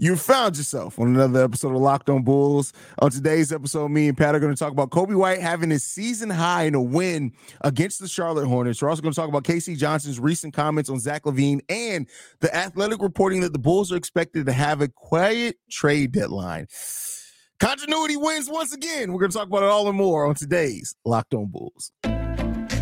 You found yourself on another episode of Locked On Bulls. On today's episode, me and Pat are going to talk about Coby White having his season high in a win against the Charlotte Hornets. We're also going to talk about K.C. Johnson's recent comments on Zach LaVine and the athletic reporting that the Bulls are expected to have a quiet trade deadline. Continuity wins once again. We're going to talk about it all and more on today's Locked On Bulls.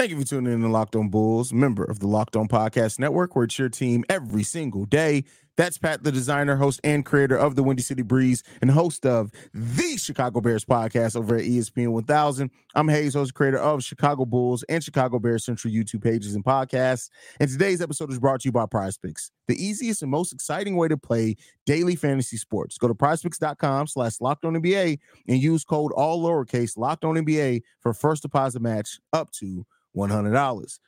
Thank you for tuning in to Locked On Bulls, member of the Locked On Podcast Network, where it's your team every single day. That's Pat, the designer, host, and creator of the Windy City Breeze, and host of the Chicago Bears podcast over at ESPN 1000. I'm Haize, host, creator of Chicago Bulls and Chicago Bears Central YouTube pages and podcasts. And today's episode is brought to you by PrizePicks, the easiest and most exciting way to play daily fantasy sports. Go to prizepicks.com slash locked on NBA and use code all lowercase locked on NBA for first deposit match up to $100.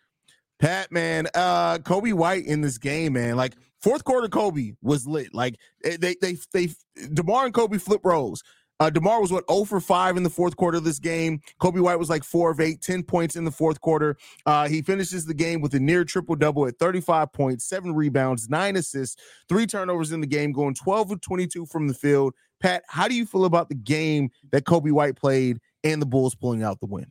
Pat, man, uh, Coby White in this game, man, like fourth quarter, Coby was lit. Like eh, they, they, they, DeMar and Coby flip roles. Uh, DeMar was what 0 for 5 in the fourth quarter of this game. Coby White was like 4 of 8, 10 points in the fourth quarter. Uh, he finishes the game with a near triple double at 35 points, seven rebounds, nine assists, three turnovers in the game, going 12 of 22 from the field. Pat, how do you feel about the game that Coby White played and the Bulls pulling out the win?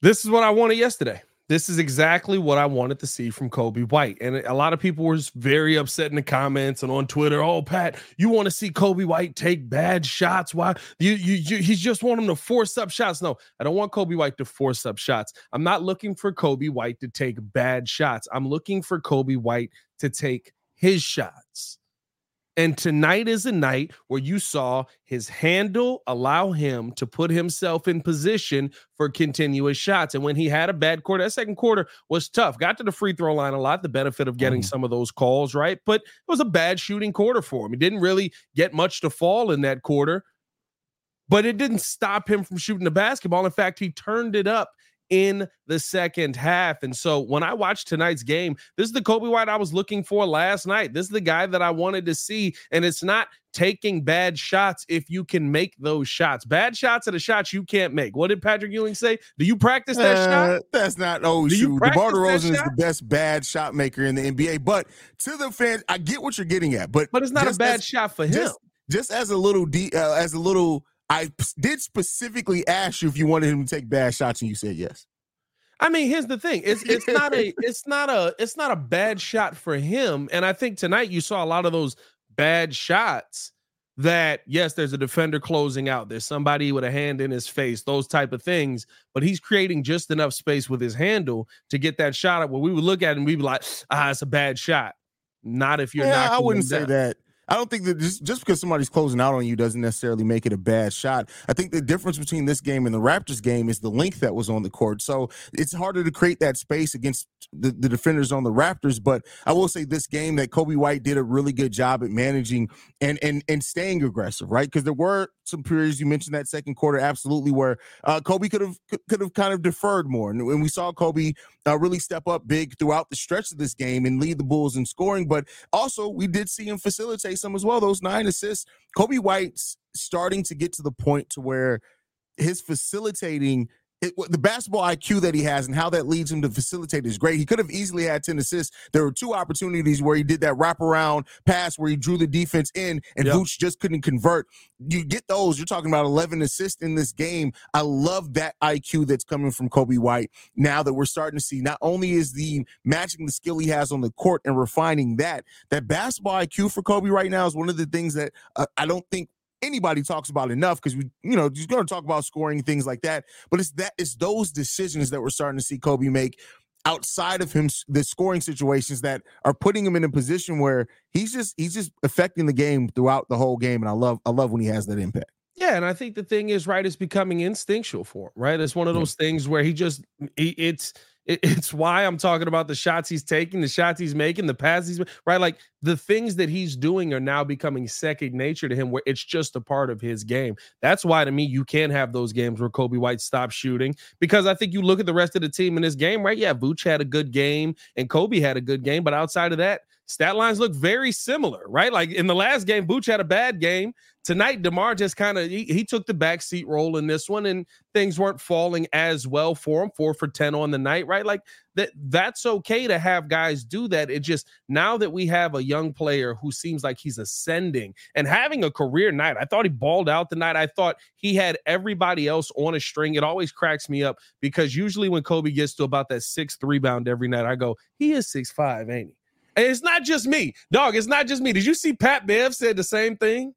This is what I wanted yesterday. This is exactly what I wanted to see from Coby White. And a lot of people were very upset in the comments and on Twitter. Oh, Pat, you want to see Coby White take bad shots? Why? You, you, you, he's just want him to force up shots. No, I don't want Coby White to force up shots. I'm not looking for Coby White to take bad shots. I'm looking for Coby White to take his shots. And tonight is a night where you saw his handle allow him to put himself in position for continuous shots. And when he had a bad quarter, that second quarter was tough. Got to the free throw line a lot, the benefit of getting mm. some of those calls, right? But it was a bad shooting quarter for him. He didn't really get much to fall in that quarter, but it didn't stop him from shooting the basketball. In fact, he turned it up in the second half. And so when I watched tonight's game, this is the Coby White I was looking for last night. This is the guy that I wanted to see. And it's not taking bad shots if you can make those shots. Bad shots are the shots you can't make. What did Patrick Ewing say? Do you practice that uh, shot? That's not oh Do shoot. DeMar DeRozan is the best bad shot maker in the NBA. But to the fans, I get what you're getting at. But but it's not a bad as, shot for him. Just, just as a little de- uh, as a little I did specifically ask you if you wanted him to take bad shots, and you said yes. I mean, here's the thing: it's it's not a it's not a it's not a bad shot for him. And I think tonight you saw a lot of those bad shots. That yes, there's a defender closing out. There's somebody with a hand in his face. Those type of things. But he's creating just enough space with his handle to get that shot up. Where we would look at him, and we'd be like, ah, it's a bad shot. Not if you're yeah, not. I wouldn't say down. that. I don't think that just, just because somebody's closing out on you doesn't necessarily make it a bad shot. I think the difference between this game and the Raptors game is the length that was on the court. So it's harder to create that space against the, the defenders on the Raptors. But I will say this game that Coby White did a really good job at managing and and and staying aggressive, right? Because there were some periods you mentioned that second quarter absolutely where uh, Coby could have could have kind of deferred more, and, and we saw Coby uh, really step up big throughout the stretch of this game and lead the Bulls in scoring. But also we did see him facilitate some as well. Those nine assists, Coby White's starting to get to the point to where his facilitating it, the basketball IQ that he has and how that leads him to facilitate is great. He could have easily had 10 assists. There were two opportunities where he did that wraparound pass where he drew the defense in and yep. Vooch just couldn't convert. You get those, you're talking about 11 assists in this game. I love that IQ that's coming from Coby White now that we're starting to see not only is the matching the skill he has on the court and refining that, that basketball IQ for Coby right now is one of the things that uh, I don't think anybody talks about enough because we, you know, just going to talk about scoring things like that. But it's that it's those decisions that we're starting to see Coby make outside of him the scoring situations that are putting him in a position where he's just he's just affecting the game throughout the whole game and I love I love when he has that impact. Yeah, and I think the thing is right is becoming instinctual for him, right? It's one of those things where he just he, it's it's why I'm talking about the shots he's taking, the shots he's making, the passes he's right. Like the things that he's doing are now becoming second nature to him, where it's just a part of his game. That's why to me, you can't have those games where Coby White stops shooting because I think you look at the rest of the team in this game, right? Yeah, Vooch had a good game and Coby had a good game, but outside of that, stat lines look very similar, right? Like in the last game, Vooch had a bad game. Tonight, DeMar just kind of he, he, took the backseat role in this one, and things weren't falling as well for him. Four for ten on the night, right? Like that. That's okay to have guys do that. It just now that we have a young player who seems like he's ascending and having a career night. I thought he balled out the night. I thought he had everybody else on a string. It always cracks me up because usually when Coby gets to about that sixth rebound every night, I go, he is six five, ain't he? And it's not just me, dog. It's not just me. Did you see Pat Bev said the same thing?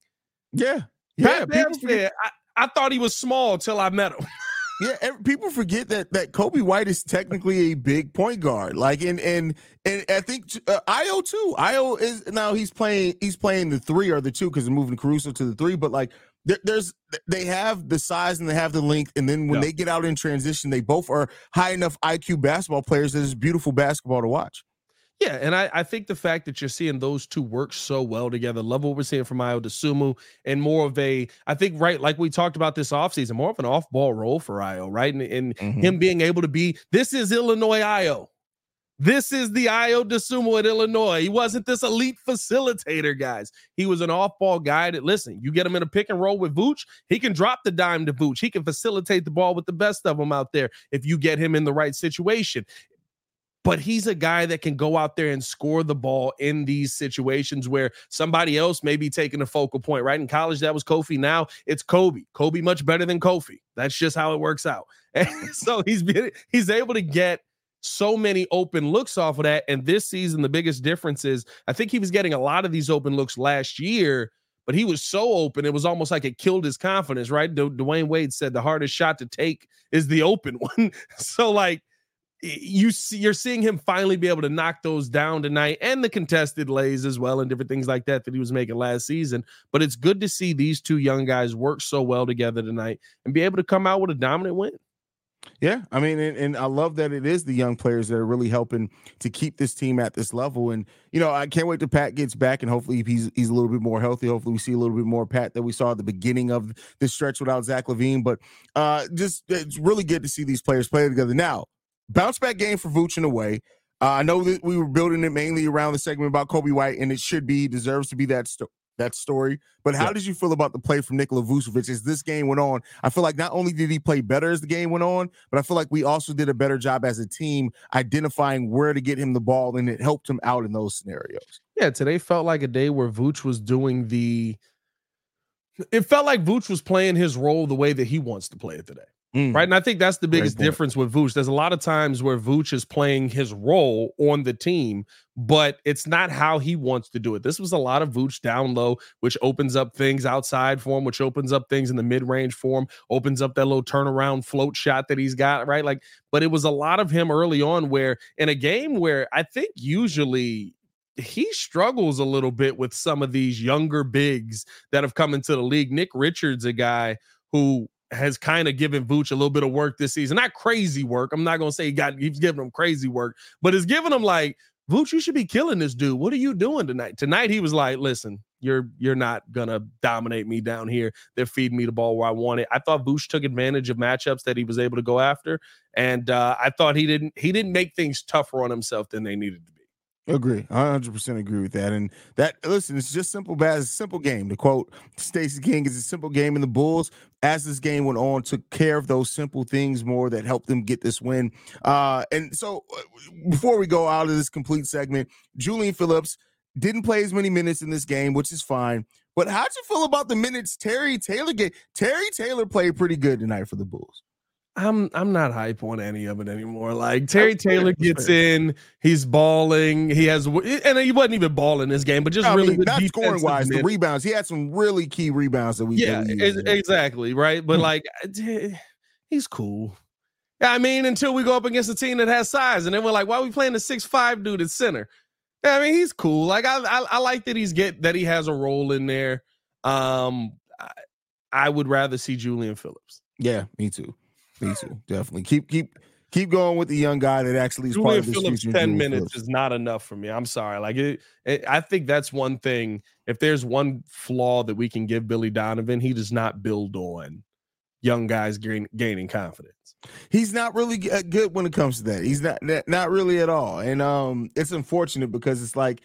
Yeah, Pat yeah. Bev said, I, I thought he was small till I met him. yeah, people forget that that Coby White is technically a big point guard. Like, and and and I think uh, Ayo too. Ayo is now he's playing he's playing the three or the two because they're moving Caruso to the three. But like, there, there's they have the size and they have the length, and then when yeah. they get out in transition, they both are high enough IQ basketball players that it's beautiful basketball to watch. Yeah, and I, I think the fact that you're seeing those two work so well together, love what we're seeing from Ayo Dosunmu, and more of a, I think, right, like we talked about this offseason, more of an off ball role for Ayo, right? And, and mm-hmm. him being able to be, this is Illinois Ayo. This is the Ayo Dosunmu at Illinois. He wasn't this elite facilitator, guys. He was an off-ball guy that, listen, you get him in a pick and roll with Vooch, he can drop the dime to Vooch. He can facilitate the ball with the best of them out there if you get him in the right situation but he's a guy that can go out there and score the ball in these situations where somebody else may be taking a focal point. Right in college, that was Kofi. Now it's Coby. Coby much better than Kofi. That's just how it works out. And so he's been he's able to get so many open looks off of that. And this season, the biggest difference is I think he was getting a lot of these open looks last year. But he was so open, it was almost like it killed his confidence, right? D- Dwyane Wade said the hardest shot to take is the open one. so, like, you see you're seeing him finally be able to knock those down tonight and the contested lays as well and different things like that that he was making last season but it's good to see these two young guys work so well together tonight and be able to come out with a dominant win yeah, I mean, and, and, I love that it is the young players that are really helping to keep this team at this level. And you know, I can't wait till Pat gets back, and hopefully he's he's a little bit more healthy. Hopefully, we see a little bit more Pat that we saw at the beginning of this stretch without Zach Levine. But uh, just it's really good to see these players play together. Now, bounce back game for Vooch in a way. Uh, I know that we were building it mainly around the segment about Coby White, and it should be deserves to be that sto- that story. But how yeah. did you feel about the play from Nikola Vucevic as this game went on? I feel like not only did he play better as the game went on, but I feel like we also did a better job as a team identifying where to get him the ball, and it helped him out in those scenarios. Yeah, today felt like a day where Vooch was doing the. It felt like Vooch was playing his role the way that he wants to play it today. Mm. Right. And I think that's the biggest difference with Vooch. There's a lot of times where Vooch is playing his role on the team, but it's not how he wants to do it. This was a lot of Vooch down low, which opens up things outside for him, which opens up things in the mid range for him, opens up that little turnaround float shot that he's got. Right. Like, but it was a lot of him early on where in a game where I think usually he struggles a little bit with some of these younger bigs that have come into the league. Nick Richards, a guy who has kind of given Vooch a little bit of work this season. Not crazy work. I'm not gonna say he got he's giving him crazy work, but it's giving him like Vooch, you should be killing this dude. What are you doing tonight? Tonight he was like, listen, you're you're not gonna dominate me down here. They're feeding me the ball where I want it. I thought Vooch took advantage of matchups that he was able to go after, and uh, I thought he didn't he didn't make things tougher on himself than they needed to Agree, 100 percent agree with that. And that listen, it's just simple as simple game. To quote Stacey King, "It's a simple game." And the Bulls, as this game went on, took care of those simple things more that helped them get this win. Uh, and so, uh, before we go out of this complete segment, Julian Phillips didn't play as many minutes in this game, which is fine. But how'd you feel about the minutes Terry Taylor get? Terry Taylor played pretty good tonight for the Bulls. I'm I'm not hype on any of it anymore. Like Terry Taylor gets in, he's balling. He has and he wasn't even balling this game, but just really mean, not scoring wise, the rebounds. He had some really key rebounds that we yeah exactly right. But hmm. like he's cool. I mean, until we go up against a team that has size, and then we're like, why are we playing the six five dude at center? I mean, he's cool. Like I, I, I like that he's get that he has a role in there. Um, I, I would rather see Julian Phillips. Yeah, me too. Me too. Definitely keep keep Keep going with the young guy that actually is Julian part of this Phillips. Ten minutes Phillips. is not enough for me. I'm sorry. Like it, it, I think that's one thing. If there's one flaw that we can give Billy Donovan, he does not build on young guys gain, gaining confidence. He's not really uh, good when it comes to that. He's not not really at all, and um, it's unfortunate because it's like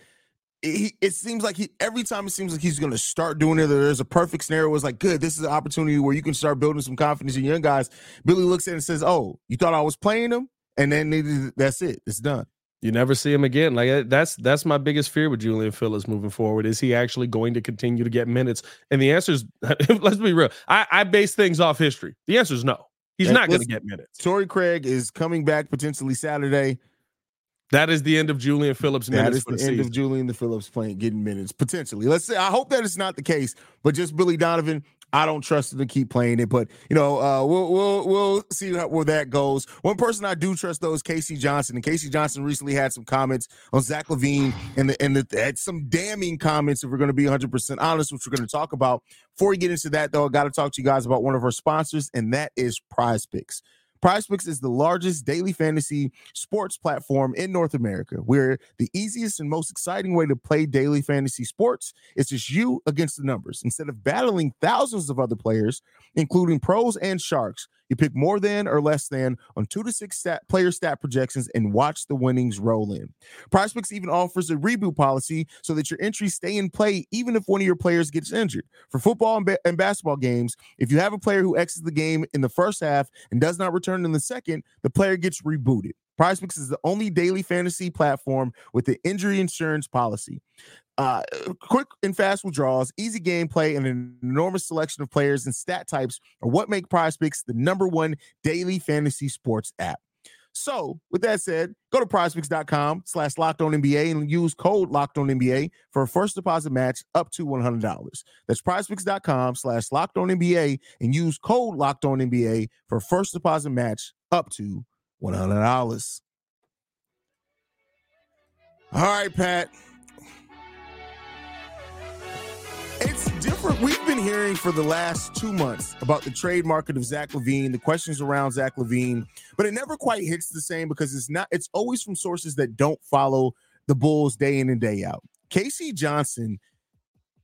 he, it seems like he every time it seems like he's going to start doing it. There's a perfect scenario. Was like, good. This is an opportunity where you can start building some confidence in young guys. Billy looks at it and says, "Oh, you thought I was playing him?" And then that's it. It's done. You never see him again. Like that's that's my biggest fear with Julian Phillips moving forward. Is he actually going to continue to get minutes? And the answer is, let's be real. I, I base things off history. The answer is no. He's and not going to get minutes. Torrey Craig is coming back potentially Saturday. That is the end of Julian Phillips minutes. That is the, the end of Julian the Phillips playing getting minutes potentially. Let's say I hope that it's not the case, but just Billy Donovan. I don't trust him to keep playing it, but you know, uh, we'll we'll we'll see how, where that goes. One person I do trust though is K.C. Johnson, and K.C. Johnson recently had some comments on Zach Levine, and the, and the, had some damning comments. If we're going to be 100 percent honest, which we're going to talk about. Before we get into that, though, I got to talk to you guys about one of our sponsors, and that is PrizePicks. PrizePicks is the largest daily fantasy sports platform in North America. Where the easiest and most exciting way to play daily fantasy sports is just you against the numbers. Instead of battling thousands of other players, including pros and sharks, you pick more than or less than on two to six stat, player stat projections and watch the winnings roll in. PrizePicks even offers a reboot policy so that your entries stay in play even if one of your players gets injured. For football and, ba- and basketball games, if you have a player who exits the game in the first half and does not return in the second, the player gets rebooted. PrizePicks is the only daily fantasy platform with the injury insurance policy. Uh, quick and fast withdrawals, easy gameplay, and an enormous selection of players and stat types are what make PrizePicks the number one daily fantasy sports app. So, with that said, go to prizepicks.com slash locked on NBA and use code locked on NBA for a first deposit match up to $100. That's prizepicks.com slash locked on NBA and use code locked on NBA for a first deposit match up to $100. All right, Pat. It's different. We've been hearing for the last two months about the trade market of Zach LaVine, the questions around Zach LaVine, but it never quite hits the same because it's not, it's always from sources that don't follow the Bulls day in and day out. K.C. Johnson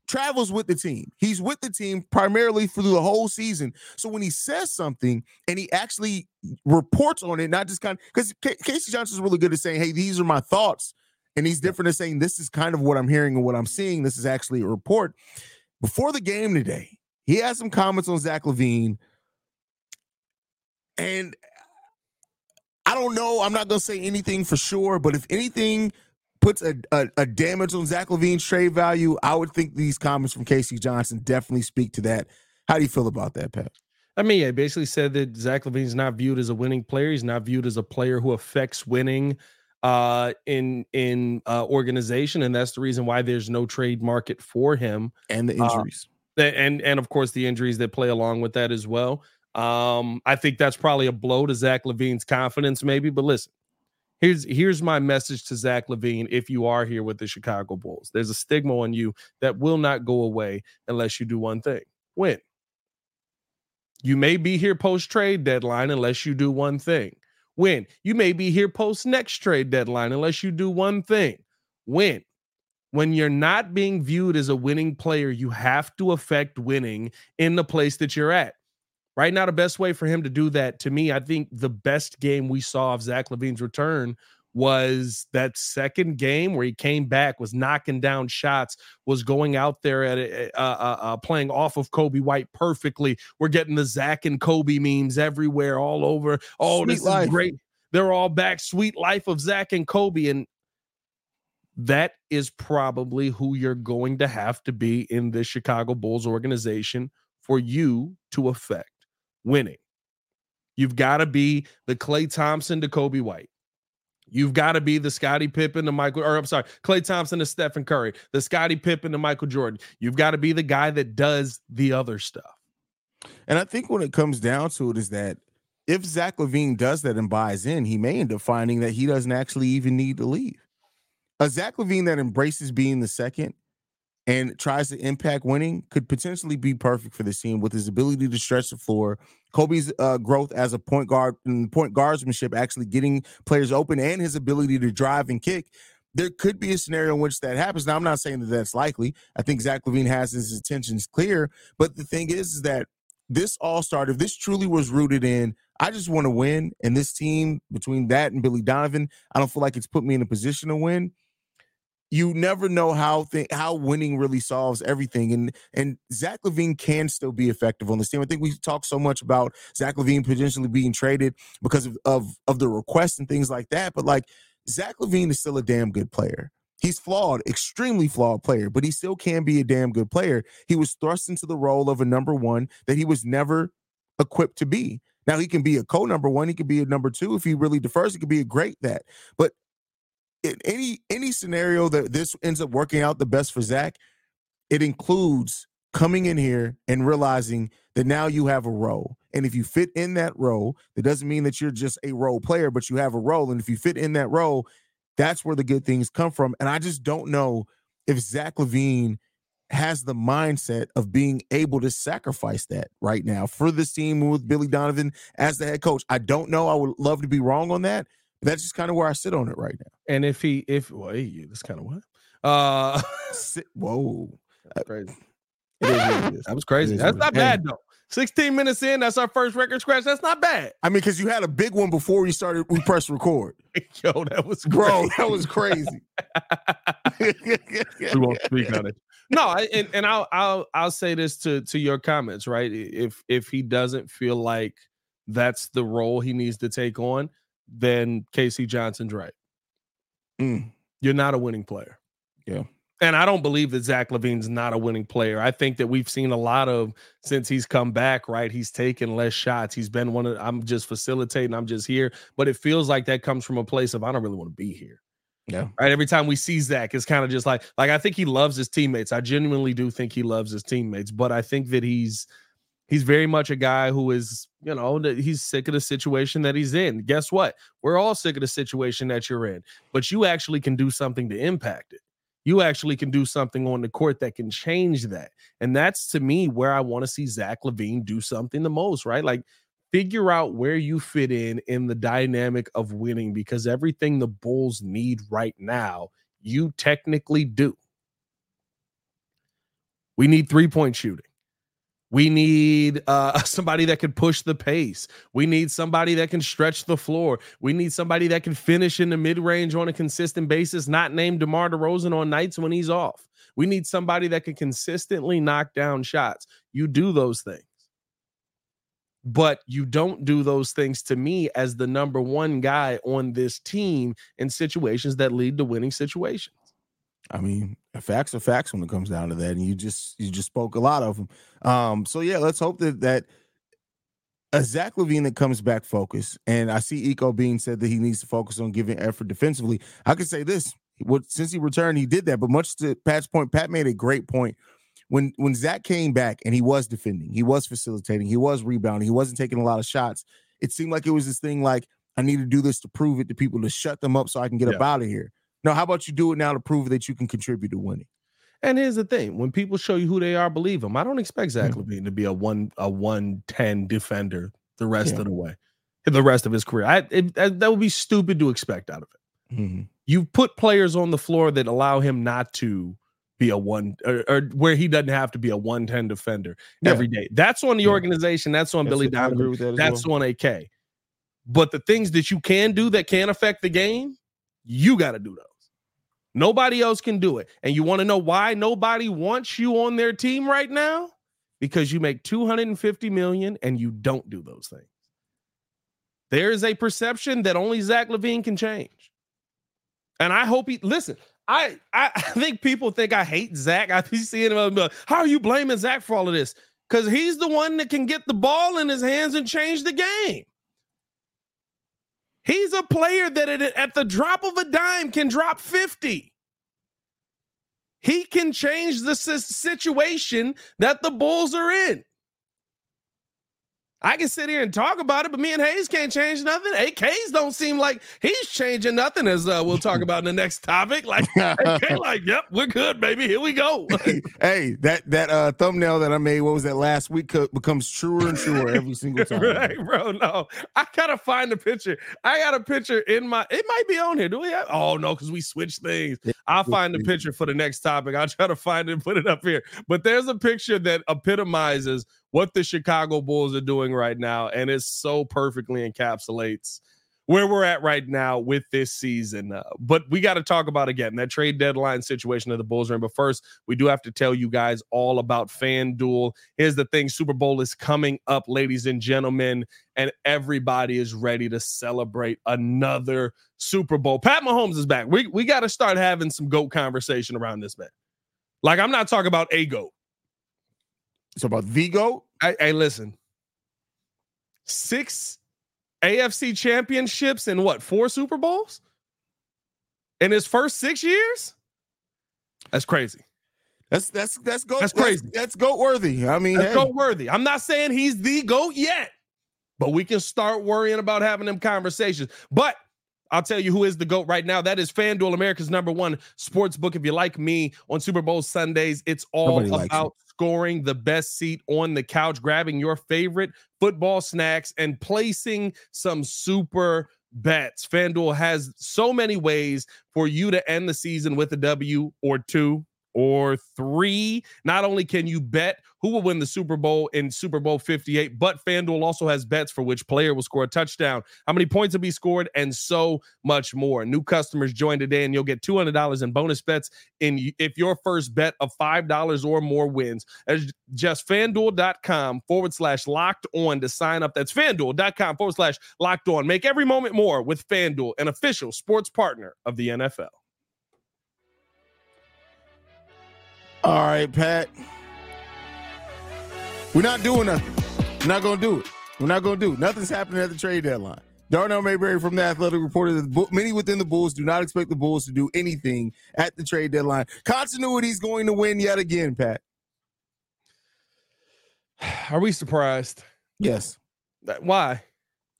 travels with the team. He's with the team primarily through the whole season. So when he says something and he actually reports on it, not just kind of because K.C. Johnson's really good at saying, "Hey, these are my thoughts," and he's different at saying, "This is kind of what I'm hearing and what I'm seeing. This is actually a report." Before the game today, he had some comments on Zach LaVine, and I don't know. I'm not going to say anything for sure, but if anything puts a, a, a, damage on Zach LaVine's trade value, I would think these comments from K.C. Johnson definitely speak to that. How do you feel about that, Pat? I mean, yeah, basically said that Zach LaVine's not viewed as a winning player. He's not viewed as a player who affects winning uh, in in uh, organization, and that's the reason why there's no trade market for him and the uh, injuries, uh, and and of course the injuries that play along with that as well. Um, I think that's probably a blow to Zach LaVine's confidence, maybe. But listen, here's here's my message to Zach LaVine If you are here with the Chicago Bulls, there's a stigma on you that will not go away unless you do one thing: win. You may be here post trade deadline unless you do one thing win. You may be here post next trade deadline unless you do one thing win. When you're not being viewed as a winning player, you have to affect winning in the place that you're at. Right now, the best way for him to do that, to me, I think the best game we saw of Zach LaVine's return was that second game where he came back, was knocking down shots, was going out there at uh, uh, uh, playing off of Coby White perfectly. We're getting the Zach and Coby memes everywhere, all over. Oh, Sweet this life. is great. They're all back. Sweet life of Zach and Coby, and that is probably who you're going to have to be in this Chicago Bulls organization for you to affect winning. You've got to be the Klay Thompson to Coby White. You've got to be the Scottie Pippen to Michael, or I'm sorry, Klay Thompson to Stephen Curry, the Scottie Pippen to Michael Jordan. You've got to be the guy that does the other stuff. And I think when it comes down to it, is that if Zach LaVine does that and buys in, he may end up finding that he doesn't actually even need to leave. A Zach LaVine that embraces being the second and tries to impact winning could potentially be perfect for this team with his ability to stretch the floor, Coby's uh, growth as a point guard and point guardsmanship, actually getting players open, and his ability to drive and kick. There could be a scenario in which that happens. Now, I'm not saying that that's likely. I think Zach LaVine has his intentions clear, but the thing is, is that this all started, if this truly was rooted in, I just want to win, and this team between that and Billy Donovan, I don't feel like it's put me in a position to win you never know how how winning really solves everything. And and Zach LaVine can still be effective on this team. I think we talk so much about Zach LaVine potentially being traded because of, of of the request and things like that. But like Zach LaVine is still a damn good player. He's flawed, extremely flawed player, but he still can be a damn good player. He was thrust into the role of a number one that he was never equipped to be. Now he can be a co number one. He could be a number two if he really defers. He could be a great that. But in any any scenario that this ends up working out the best for Zach, it includes coming in here and realizing that now you have a role. And if you fit in that role, that doesn't mean that you're just a role player, but you have a role. And if you fit in that role, that's where the good things come from. And I just don't know if Zach LaVine has the mindset of being able to sacrifice that right now for this team with Billy Donovan as the head coach. I don't know. I would love to be wrong on that, that's just kind of where I sit on it right now. And if he, if well, hey, that's kind of what. Uh, sit, whoa, that's crazy. It is, it is. That was crazy. That's not bad though. 16 minutes in, that's our first record scratch. That's not bad. I mean, because you had a big one before we started, we pressed record. Yo, that was crazy. bro, that was crazy. we won't speak on it. No, I, and, and I'll I'll I'll say this to to your comments, right? If if he doesn't feel like that's the role he needs to take on, then K.C. Johnson's right. Mm. You're not a winning player. Yeah. And I don't believe that Zach LaVine's not a winning player. I think that we've seen a lot of since he's come back, right? He's taken less shots. He's been one of I'm just facilitating, I'm just here. But it feels like that comes from a place of I don't really want to be here. Yeah. Right. Every time we see Zach, it's kind of just like like I think he loves his teammates. I genuinely do think he loves his teammates, but I think that he's he's very much a guy who is, you know, he's sick of the situation that he's in. Guess what? We're all sick of the situation that you're in, but you actually can do something to impact it. You actually can do something on the court that can change that. And that's to me where I want to see Zach LaVine do something the most, right? Like figure out where you fit in in the dynamic of winning because everything the Bulls need right now, you technically do. We need three point shooting. We need uh, somebody that can push the pace. We need somebody that can stretch the floor. We need somebody that can finish in the mid range on a consistent basis, not named DeMar DeRozan on nights when he's off. We need somebody that can consistently knock down shots. You do those things. But you don't do those things to me as the number one guy on this team in situations that lead to winning situations. I mean, facts are facts when it comes down to that, and you just you just spoke a lot of them. Um, so yeah, let's hope that that a Zach LaVine that comes back focused, and I see Eco Bean said that he needs to focus on giving effort defensively. I can say this: what since he returned, he did that. But much to Pat's point, Pat made a great point. When when Zach came back and he was defending, he was facilitating, he was rebounding, he wasn't taking a lot of shots. It seemed like it was this thing like I need to do this to prove it to people to shut them up so I can get yeah. up out of here. No, how about you do it now to prove that you can contribute to winning? And here's the thing: when people show you who they are, believe them. I don't expect Zach mm-hmm. LaVine to be a one a one ten defender the rest yeah. of the way, the rest of his career. I it, that, that, would be stupid to expect out of it. Mm-hmm. You put players on the floor that allow him not to be a one or, or where he doesn't have to be a one ten defender yeah. every day. That's on the yeah. organization. That's on that's Billy Donovan. That that's well. on AK. But the things that you can do that can affect the game, you got to do those. Nobody else can do it. And you want to know why nobody wants you on their team right now? Because you make 250 million and you don't do those things. There is a perception that only Zach LaVine can change. And I hope he listen. I, I, I think people think I hate Zach. I be seeing him. Like, How are you blaming Zach for all of this? Because he's the one that can get the ball in his hands and change the game. He's a player that at the drop of a dime can drop 50. He can change the situation that the Bulls are in. I can sit here and talk about it, but me and Haize can't change nothing. AKs don't seem like he's changing nothing, as uh, we'll talk about in the next topic. Like, AK, like, yep, we're good, baby. Here we go. hey, that that uh, thumbnail that I made, what was that last week, becomes truer and truer every single time. right, bro. No, I gotta find the picture. I got a picture in my. It might be on here. Do we? Have, oh no, because we switched things. I'll find the picture for the next topic. I'll try to find it and put it up here. But there's a picture that epitomizes what the Chicago Bulls are doing right now, and it so perfectly encapsulates where we're at right now with this season. Uh, but we got to talk about again that trade deadline situation of the Bulls are in. But first, we do have to tell you guys all about FanDuel. Here's the thing Super Bowl is coming up, ladies and gentlemen, and everybody is ready to celebrate another Super Bowl. Pat Mahomes is back. We, we got to start having some GOAT conversation around this man. Like, I'm not talking about a GOAT. It's about the GOAT? Hey, listen. Six AFC championships and what, four Super Bowls? In his first six years? That's crazy. That's that's that's goat. That's crazy. That's, that's goat worthy. I mean, that's hey. goat worthy. I'm not saying he's the goat yet, but we can start worrying about having them conversations. But I'll tell you who is the GOAT right now. That is FanDuel, America's number one sports book. If you like me on Super Bowl Sundays, it's all Nobody about scoring the best seat on the couch, grabbing your favorite football snacks, and placing some super bets. FanDuel has so many ways for you to end the season with a W or two or three. Not only can you bet who will win the Super Bowl in Super Bowl 58, but FanDuel also has bets for which player will score a touchdown, how many points will be scored, and so much more. New customers join today, and you'll get $200 in bonus bets in if your first bet of $5 or more wins. As just fanduel.com forward slash locked on to sign up. That's fanduel.com forward slash locked on. Make every moment more with FanDuel, an official sports partner of the NFL. All right, Pat. We're not doing nothing. We're not going to do it. We're not going to do it. Nothing's happening at the trade deadline. Darnell Mayberry from the Athletic reported that many within the Bulls do not expect the Bulls to do anything at the trade deadline. Continuity is going to win yet again, Pat. Are we surprised? Yes. Why?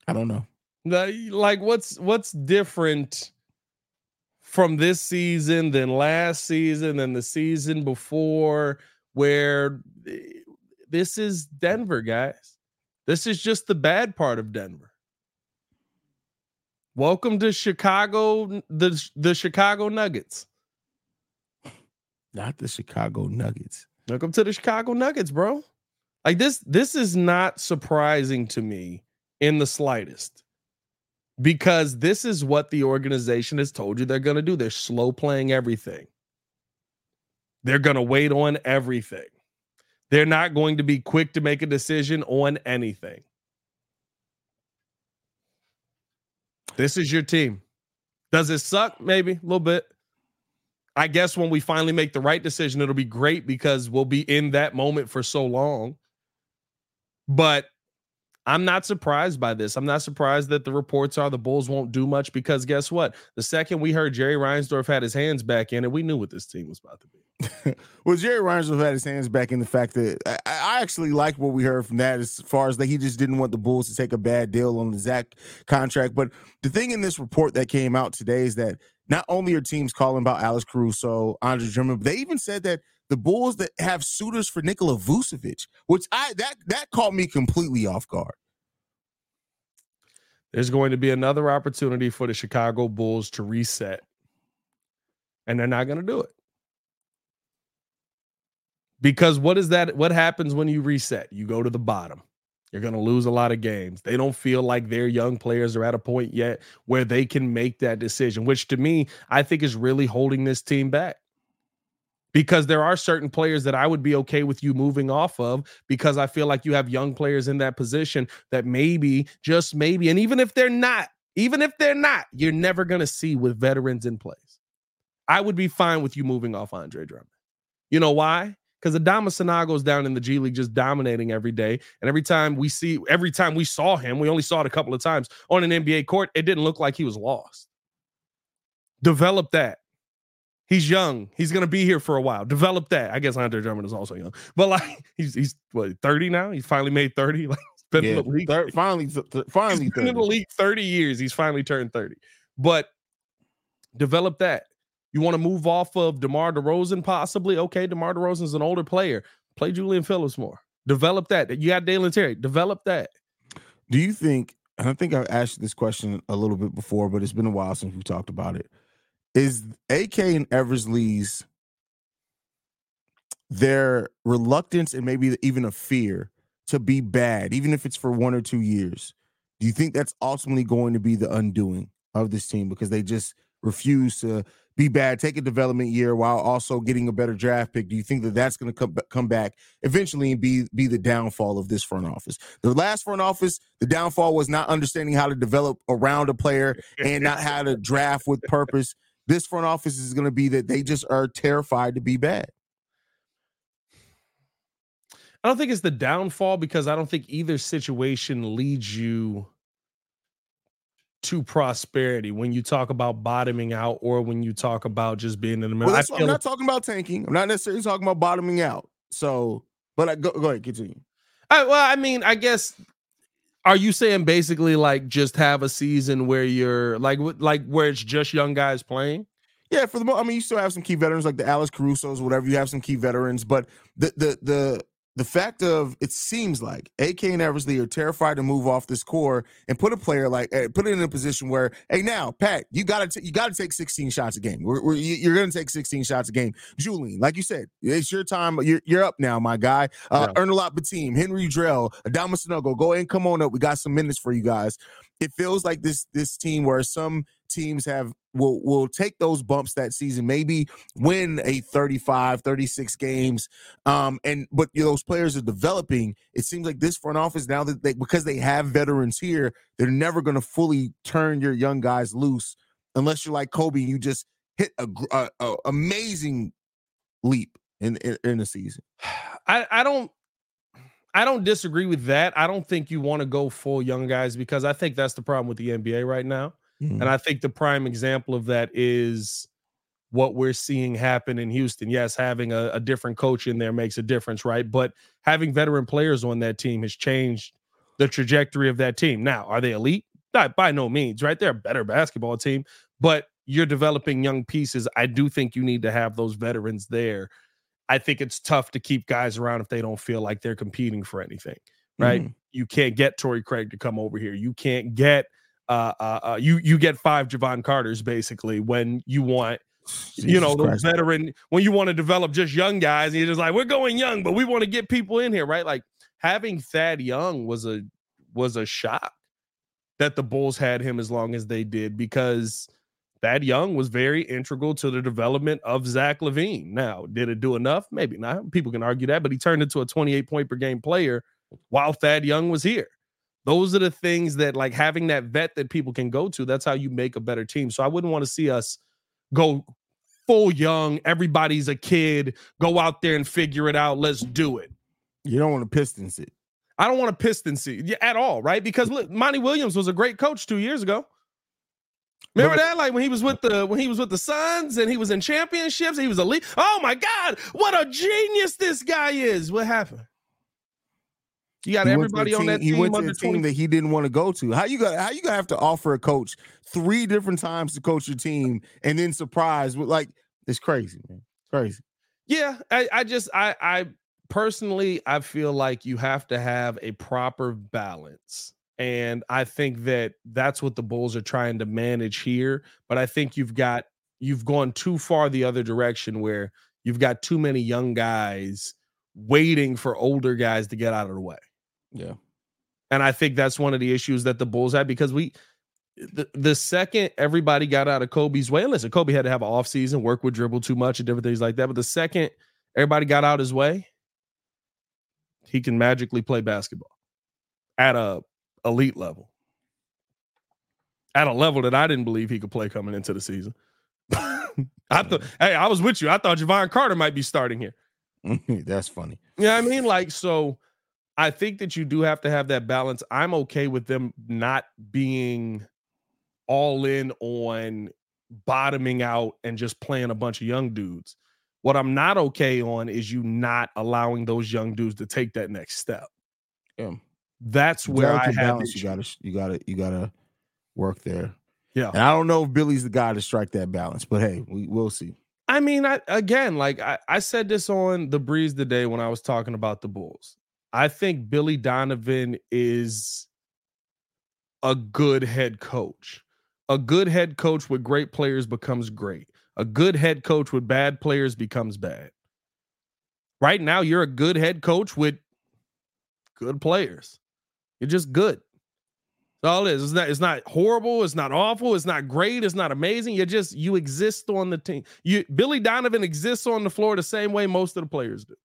I don't know. Like, what's what's different from this season than last season than the season before where eh, this is Denver, guys. This is just the bad part of Denver. Welcome to Chicago, the the Chicago Nuggets. Not the Chicago Nuggets. Welcome to the Chicago Nuggets, bro. Like this, this is not surprising to me in the slightest because this is what the organization has told you they're going to do. They're slow playing everything. They're going to wait on everything. They're not going to be quick to make a decision on anything. This is your team. Does it suck? Maybe a little bit. I guess when we finally make the right decision, it'll be great because we'll be in that moment for so long. But I'm not surprised by this. I'm not surprised that the reports are the Bulls won't do much because guess what? The second we heard Jerry Reinsdorf had his hands back in it, we knew what this team was about to be. well, Jerry Reinsdorf had his hands back in the fact that I, I actually like what we heard from that as far as that he just didn't want the Bulls to take a bad deal on the Zach contract. But the thing in this report that came out today is that not only are teams calling about Alex Caruso, Andre Drummond, but they even said that the Bulls that have suitors for Nikola Vucevic, which I that that caught me completely off guard. There's going to be another opportunity for the Chicago Bulls to reset, and they're not going to do it. Because what is that? What happens when you reset? You go to the bottom. You're going to lose a lot of games. They don't feel like their young players are at a point yet where they can make that decision, which to me, I think is really holding this team back because there are certain players that I would be okay with you moving off of because I feel like you have young players in that position that maybe, just maybe, and even if they're not, even if they're not, you're never going to see with veterans in place. I would be fine with you moving off Andre Drummond. You know why? Because Adama Sanogo's down in the G League just dominating every day. And every time we see, every time we saw him, we only saw it a couple of times on an NBA court, it didn't look like he was lost. Develop that. He's young. He's gonna be here for a while. Develop that. I guess Andre Drummond is also young, but like he's he's what 30 now. He's finally made 30. Like been yeah, in the league. Thir- finally, th- finally, he's been in the league 30 years. He's finally turned 30. But develop that. You want to move off of DeMar DeRozan, possibly? Okay, DeMar DeRozan's an older player. Play Julian Phillips more. Develop that. You got Dalen Terry. Develop that. Do you think, and I think I've asked this question a little bit before, but it's been a while since we talked about it. Is AK and Eversley's their reluctance and maybe even a fear to be bad, even if it's for one or two years, do you think that's ultimately going to be the undoing of this team because they just refuse to be bad, take a development year while also getting a better draft pick? Do you think that that's going to come back eventually and be be the downfall of this front office? The last front office, the downfall was not understanding how to develop around a player and not how to draft with purpose. This front office is going to be that they just are terrified to be bad. I don't think it's the downfall because I don't think either situation leads you to prosperity when you talk about bottoming out or when you talk about just being in the middle. Well, I am not talking about tanking. I'm not necessarily talking about bottoming out. So, but I go, go ahead, continue. I, well, I mean, I guess are you saying basically like just have a season where you're like like where it's just young guys playing? Yeah, for the most, I mean, you still have some key veterans like the Alex Caruso's, whatever. You have some key veterans, but the the the the fact of it seems like AK and Eversley are terrified to move off this core and put a player like eh, put it in a position where hey now Pat you got to you got to take 16 shots a game. We're, we're, you're going to take 16 shots a game. Julian, like you said, it's your time. You're, you're up now, my guy. Uh, yeah. Earn a lot, team. Henri Drell, Adama Sanogo, go ahead and come on up. We got some minutes for you guys. It feels like this this team where some teams have will will take those bumps that season, maybe win a 35, 36 games. Um, and but you know, those players are developing. It seems like this front office now that they because they have veterans here, they're never going to fully turn your young guys loose unless you're like Coby. You just hit a, a, a amazing leap in, in in the season. I I don't I don't disagree with that. I don't think you want to go full young guys because I think that's the problem with the NBA right now. Mm-hmm. And I think the prime example of that is what we're seeing happen in Houston. Yes, having a, a, different coach in there makes a difference, right? But having veteran players on that team has changed the trajectory of that team. Now, are they elite? Not by no means, right? They're a better basketball team, but you're developing young pieces. I do think you need to have those veterans there. I think it's tough to keep guys around if they don't feel like they're competing for anything, right? Mm-hmm. You can't get Torrey Craig to come over here. You can't get uh, uh, uh, you you get five Jevon Carters basically when you want Jesus you know the veteran when you want to develop just young guys and you're just like we're going young but we want to get people in here right like having Thad Young was a was a shock that the Bulls had him as long as they did because Thad Young was very integral to the development of Zach LaVine. Now, did it do enough? Maybe not. People can argue that, but he turned into a 28 point per game player while Thad Young was here. Those are the things that like having that vet that people can go to. That's how you make a better team. So I wouldn't want to see us go full young. Everybody's a kid. Go out there and figure it out. Let's do it. You don't want to Pistons it. I don't want to Pistons it at all, right? Because look, Monty Williams was a great coach two years ago. Remember that? Like when he was with the when he was with the Suns and he was in championships, he was elite. Oh my God, what a genius this guy is. What happened? You got he everybody on that team. He went to a team that he didn't want to go to. How you got? How you gonna have to offer a coach three different times to coach your team and then surprise with like it's crazy, man. crazy. Yeah, I, I just I I personally I feel like you have to have a proper balance. And I think that that's what the Bulls are trying to manage here. But I think you've got you've gone too far the other direction where you've got too many young guys waiting for older guys to get out of the way. Yeah. And I think that's one of the issues that the Bulls had because we the, the second everybody got out of Coby's way, listen, Coby had to have an off season, work with dribble too much and different things like that. But the second everybody got out his way, he can magically play basketball at a elite level. At a level that I didn't believe he could play coming into the season. I thought, hey, I was with you. I thought Jevon Carter might be starting here. That's funny. Yeah, I mean, like, so I think that you do have to have that balance. I'm okay with them not being all in on bottoming out and just playing a bunch of young dudes. What I'm not okay on is you not allowing those young dudes to take that next step. Yeah. That's where I have balance. You gotta, you gotta, you gotta work there. Yeah, and I don't know if Billy's the guy to strike that balance, but hey, we will see. I mean, I again, like I, I said this on the breeze today when I was talking about the Bulls. I think Billy Donovan is a good head coach. A good head coach with great players becomes great. A good head coach with bad players becomes bad. Right now, you're a good head coach with good players. You're just good. That's all it is. It's not, it's not horrible. It's not awful. It's not great. It's not amazing. You just you exist on the team. You Billy Donovan exists on the floor the same way most of the players do.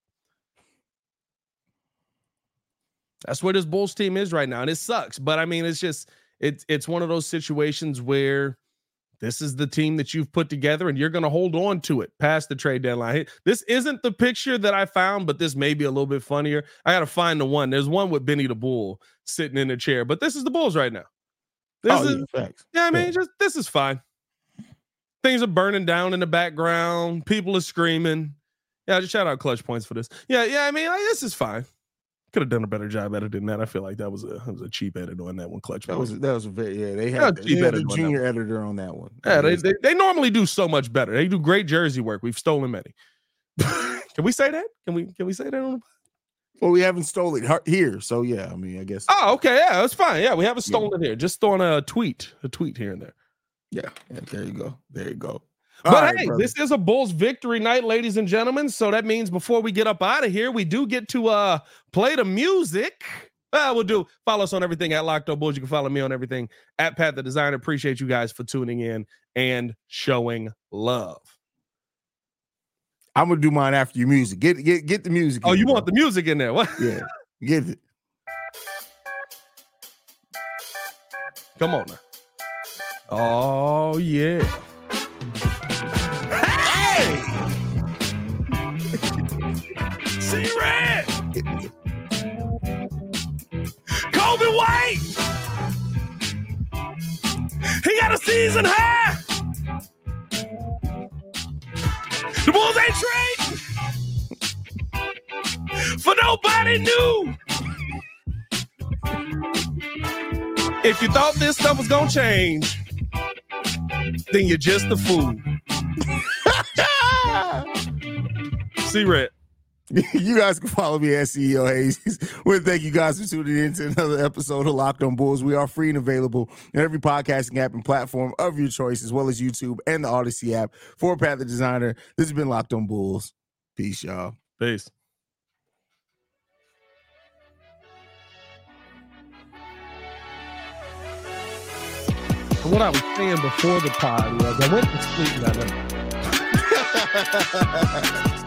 That's where this Bulls team is right now. And it sucks. But I mean, it's just it's it's one of those situations where this is the team that you've put together and you're going to hold on to it past the trade deadline. This isn't the picture that I found, but this may be a little bit funnier. I got to find the one. There's one with Benny the Bull sitting in a chair, but this is the Bulls right now. This oh, is, yeah, yeah, I mean, yeah. just this is fine. Things are burning down in the background. People are screaming. Yeah, just shout out clutch points for this. Yeah, yeah, I mean, like, this is fine. Could have done a better job editing that. I feel like that was a was a cheap edit on that one. Clutch. That was that was a very yeah. They had, they had a junior editor on that one. Yeah, they, they, they normally do so much better. They do great jersey work. We've stolen many. can we say that? Can we can we say that on the well, we haven't stolen it here, so yeah. I mean, I guess. Oh, okay, yeah, that's fine. Yeah, we haven't stolen yeah. it here. Just throwing a tweet, a tweet here and there. Yeah, yeah. There you go. There you go. But right, hey, brother. this is a Bulls victory night, ladies and gentlemen. So that means before we get up out of here, we do get to uh play the music. Uh, we'll do follow us on everything at Locked On Bulls. You can follow me on everything at Pat the Designer. Appreciate you guys for tuning in and showing love. I'm gonna do mine after your music. Get get get the music. Oh, you bro. want the music in there? What? Yeah, get it. Come on now. Oh yeah. He got a season high. The Bulls ain't trade for nobody new. If you thought this stuff was gonna change, then you're just a fool. See red. you guys can follow me at CEO Haize. we thank you guys for tuning in to another episode of Locked on Bulls. We are free and available in every podcasting app and platform of your choice, as well as YouTube and the Odyssey app for Pat the Designer. This has been Locked on Bulls. Peace, y'all. Peace. what I was saying before the pod was I went to sleep that night.